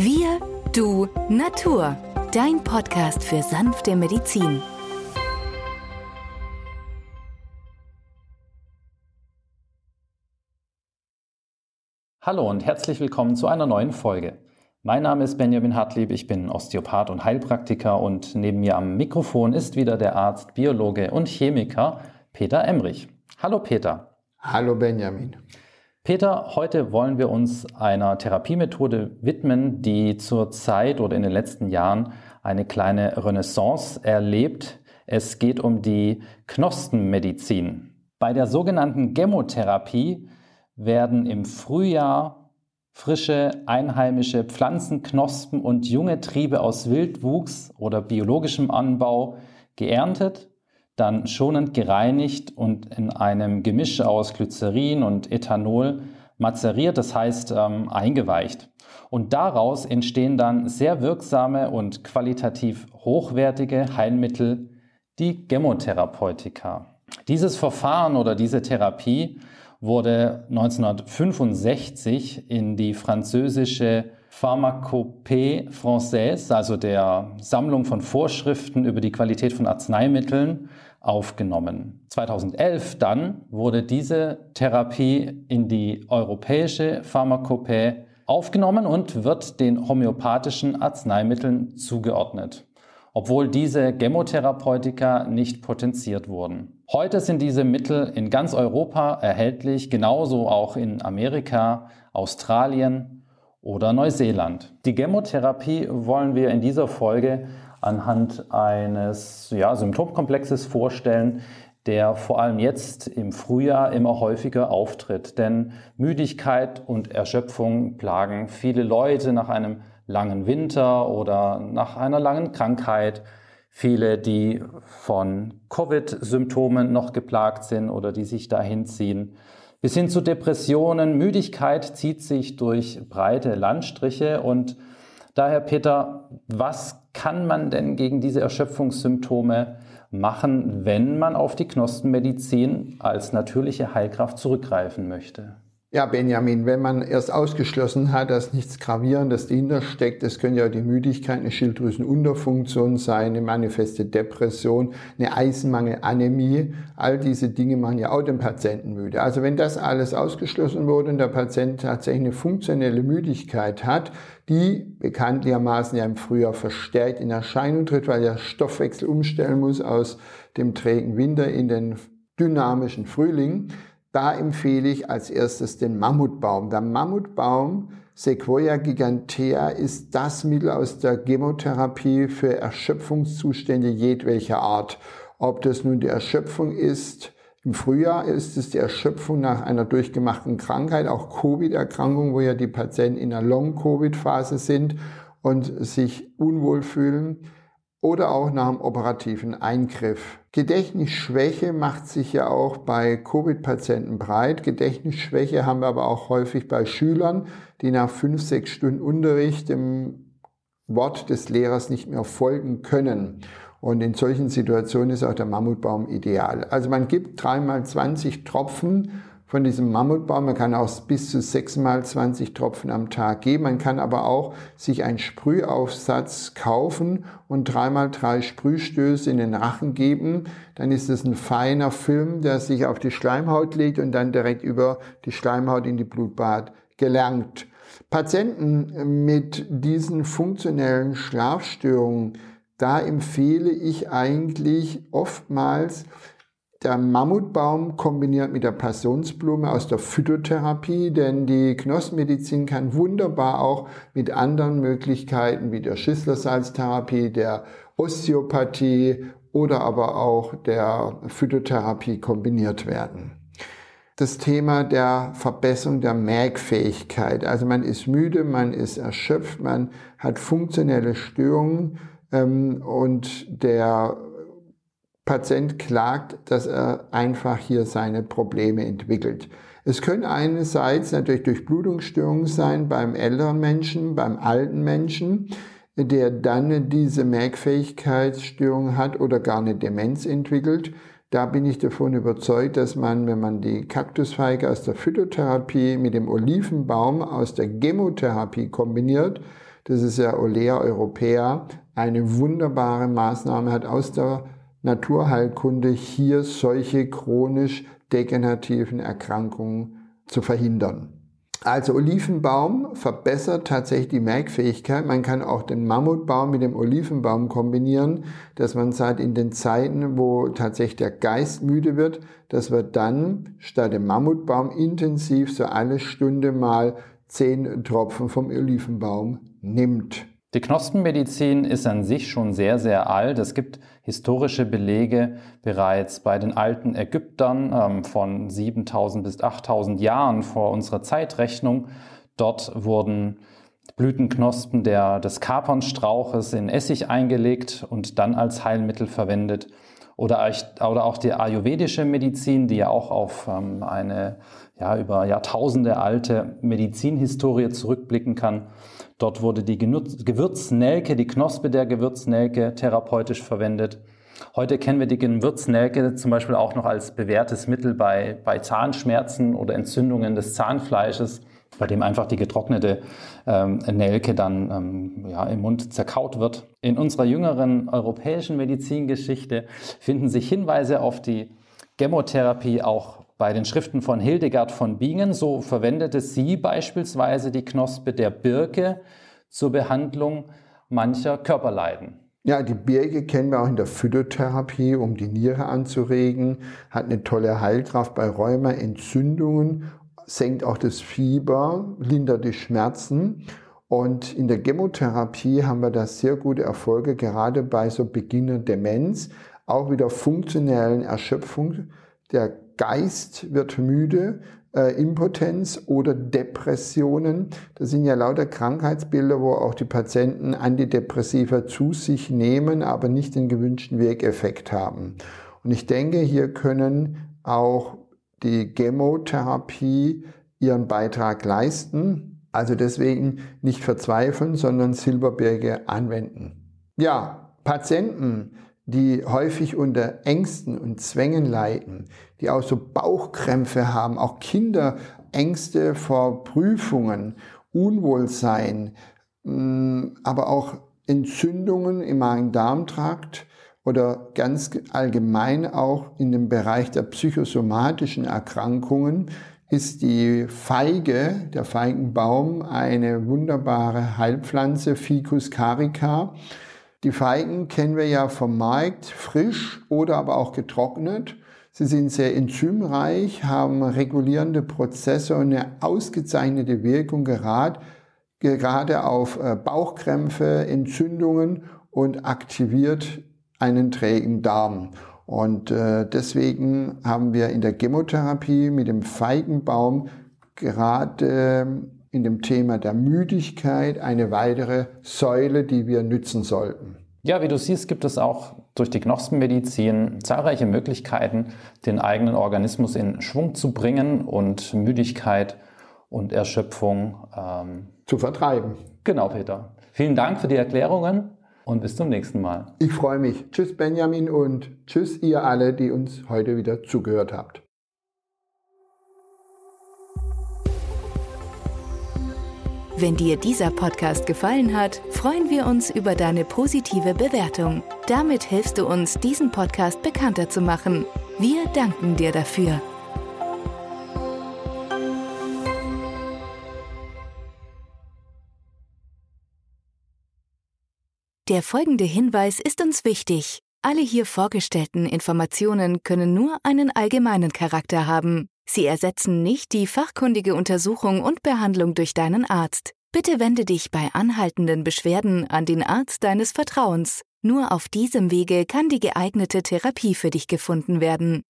Wir, du, Natur. Dein Podcast für sanfte Medizin. Hallo und herzlich willkommen zu einer neuen Folge. Mein Name ist Benjamin Hartlieb, ich bin Osteopath und Heilpraktiker und neben mir am Mikrofon ist wieder der Arzt, Biologe und Chemiker Peter Emrich. Hallo Peter. Hallo Benjamin. Peter, heute wollen wir uns einer Therapiemethode widmen, die zurzeit oder in den letzten Jahren eine kleine Renaissance erlebt. Es geht um die Knospenmedizin. Bei der sogenannten Gemotherapie werden im Frühjahr frische einheimische Pflanzenknospen und junge Triebe aus Wildwuchs oder biologischem Anbau geerntet dann schonend gereinigt und in einem Gemisch aus Glycerin und Ethanol mazeriert, das heißt ähm, eingeweicht. Und daraus entstehen dann sehr wirksame und qualitativ hochwertige Heilmittel, die Gemotherapeutika. Dieses Verfahren oder diese Therapie wurde 1965 in die französische Pharmacopée Française, also der Sammlung von Vorschriften über die Qualität von Arzneimitteln, aufgenommen. 2011 dann wurde diese Therapie in die europäische Pharmakopä aufgenommen und wird den homöopathischen Arzneimitteln zugeordnet, obwohl diese Gemotherapeutika nicht potenziert wurden. Heute sind diese Mittel in ganz Europa erhältlich, genauso auch in Amerika, Australien oder Neuseeland. Die Gemotherapie wollen wir in dieser Folge anhand eines ja, Symptomkomplexes vorstellen, der vor allem jetzt im Frühjahr immer häufiger auftritt. Denn Müdigkeit und Erschöpfung plagen viele Leute nach einem langen Winter oder nach einer langen Krankheit. Viele, die von Covid-Symptomen noch geplagt sind oder die sich dahin ziehen. Bis hin zu Depressionen. Müdigkeit zieht sich durch breite Landstriche und daher, Peter, was kann man denn gegen diese Erschöpfungssymptome machen, wenn man auf die Knospenmedizin als natürliche Heilkraft zurückgreifen möchte? Ja, Benjamin, wenn man erst ausgeschlossen hat, dass nichts Gravierendes dahinter steckt, es könnte ja die Müdigkeit, eine Schilddrüsenunterfunktion sein, eine manifeste Depression, eine Eisenmangel, Anämie, all diese Dinge machen ja auch den Patienten müde. Also wenn das alles ausgeschlossen wurde und der Patient tatsächlich eine funktionelle Müdigkeit hat, die bekanntlichermaßen ja im Frühjahr verstärkt in Erscheinung tritt, weil der Stoffwechsel umstellen muss aus dem trägen Winter in den dynamischen Frühling, da empfehle ich als erstes den Mammutbaum. Der Mammutbaum Sequoia gigantea ist das Mittel aus der Chemotherapie für Erschöpfungszustände jedwelcher Art. Ob das nun die Erschöpfung ist, im Frühjahr ist es die Erschöpfung nach einer durchgemachten Krankheit, auch Covid-Erkrankung, wo ja die Patienten in einer Long-Covid-Phase sind und sich unwohl fühlen oder auch nach einem operativen Eingriff. Gedächtnisschwäche macht sich ja auch bei Covid-Patienten breit. Gedächtnisschwäche haben wir aber auch häufig bei Schülern, die nach fünf, sechs Stunden Unterricht dem Wort des Lehrers nicht mehr folgen können. Und in solchen Situationen ist auch der Mammutbaum ideal. Also man gibt dreimal 20 Tropfen von diesem Mammutbaum. Man kann auch bis zu sechsmal 20 Tropfen am Tag geben. Man kann aber auch sich einen Sprühaufsatz kaufen und dreimal drei Sprühstöße in den Rachen geben. Dann ist es ein feiner Film, der sich auf die Schleimhaut legt und dann direkt über die Schleimhaut in die Blutbahn gelangt. Patienten mit diesen funktionellen Schlafstörungen, da empfehle ich eigentlich oftmals der Mammutbaum kombiniert mit der Passionsblume aus der Phytotherapie, denn die Knospenmedizin kann wunderbar auch mit anderen Möglichkeiten wie der Schüsslersalztherapie, der Osteopathie oder aber auch der Phytotherapie kombiniert werden. Das Thema der Verbesserung der Merkfähigkeit. Also man ist müde, man ist erschöpft, man hat funktionelle Störungen ähm, und der Patient klagt, dass er einfach hier seine Probleme entwickelt. Es können einerseits natürlich Durchblutungsstörungen sein beim älteren Menschen, beim alten Menschen, der dann diese Merkfähigkeitsstörung hat oder gar eine Demenz entwickelt. Da bin ich davon überzeugt, dass man, wenn man die Kaktusfeige aus der Phytotherapie mit dem Olivenbaum aus der Chemotherapie kombiniert, Das ist ja Olea europaea, eine wunderbare Maßnahme hat aus der Naturheilkunde hier solche chronisch degenerativen Erkrankungen zu verhindern. Also Olivenbaum verbessert tatsächlich die Merkfähigkeit. Man kann auch den Mammutbaum mit dem Olivenbaum kombinieren, dass man sagt, in den Zeiten, wo tatsächlich der Geist müde wird, dass wir dann statt dem Mammutbaum intensiv so alle Stunde mal zehn Tropfen vom Olivenbaum nimmt. Die Knospenmedizin ist an sich schon sehr, sehr alt. Es gibt historische Belege bereits bei den alten Ägyptern ähm, von 7000 bis 8000 Jahren vor unserer Zeitrechnung. Dort wurden Blütenknospen der, des Kapernstrauches in Essig eingelegt und dann als Heilmittel verwendet. Oder, oder auch die ayurvedische Medizin, die ja auch auf ähm, eine ja, über Jahrtausende alte Medizinhistorie zurückblicken kann. Dort wurde die Gewürznelke, die Knospe der Gewürznelke therapeutisch verwendet. Heute kennen wir die Gewürznelke zum Beispiel auch noch als bewährtes Mittel bei, bei Zahnschmerzen oder Entzündungen des Zahnfleisches, bei dem einfach die getrocknete ähm, Nelke dann ähm, ja, im Mund zerkaut wird. In unserer jüngeren europäischen Medizingeschichte finden sich Hinweise auf die Chemotherapie auch bei den Schriften von Hildegard von Bingen, so verwendete sie beispielsweise die Knospe der Birke zur Behandlung mancher Körperleiden. Ja, die Birke kennen wir auch in der Phytotherapie, um die Niere anzuregen, hat eine tolle Heilkraft bei Rheuma, Entzündungen, senkt auch das Fieber, lindert die Schmerzen. Und in der Chemotherapie haben wir da sehr gute Erfolge, gerade bei so Beginner Demenz, auch wieder funktionellen Erschöpfung der Geist wird müde, äh, Impotenz oder Depressionen. Das sind ja lauter Krankheitsbilder, wo auch die Patienten Antidepressiva zu sich nehmen, aber nicht den gewünschten Wirkeffekt haben. Und ich denke, hier können auch die Chemotherapie ihren Beitrag leisten. Also deswegen nicht verzweifeln, sondern Silberberge anwenden. Ja, Patienten, die häufig unter Ängsten und Zwängen leiden, die auch so Bauchkrämpfe haben, auch Kinder Ängste vor Prüfungen, Unwohlsein, mm, aber auch Entzündungen im Magen-Darm-Trakt oder ganz allgemein auch in dem Bereich der psychosomatischen Erkrankungen ist die Feige, der Feigenbaum, eine wunderbare Heilpflanze, Ficus carica. Die Feigen kennen wir ja vom Markt, frisch oder aber auch getrocknet. Sie sind sehr enzymreich, haben regulierende Prozesse und eine ausgezeichnete Wirkung gerade, gerade auf äh, Bauchkrämpfe, Entzündungen und aktiviert einen trägen Darm. Und äh, deswegen haben wir in der Chemotherapie mit dem Feigenbaum gerade in dem Thema der Müdigkeit eine weitere Säule, die wir nützen sollten. Ja, wie du siehst, gibt es auch durch die Knospenmedizin zahlreiche Möglichkeiten, den eigenen Organismus in Schwung zu bringen und Müdigkeit und Erschöpfung ähm, zu vertreiben. Genau, Peter. Vielen Dank für die Erklärungen und bis zum nächsten Mal. Ich freue mich. Tschüss, Benjamin, und tschüss, ihr alle, die uns heute wieder zugehört habt. Wenn dir dieser Podcast gefallen hat, freuen wir uns über deine positive Bewertung. Damit hilfst du uns, diesen Podcast bekannter zu machen. Wir danken dir dafür. Der folgende Hinweis ist uns wichtig. Alle hier vorgestellten Informationen können nur einen allgemeinen Charakter haben. Sie ersetzen nicht die fachkundige Untersuchung und Behandlung durch deinen Arzt. Bitte wende dich bei anhaltenden Beschwerden an den Arzt deines Vertrauens. Nur auf diesem Wege kann die geeignete Therapie für dich gefunden werden.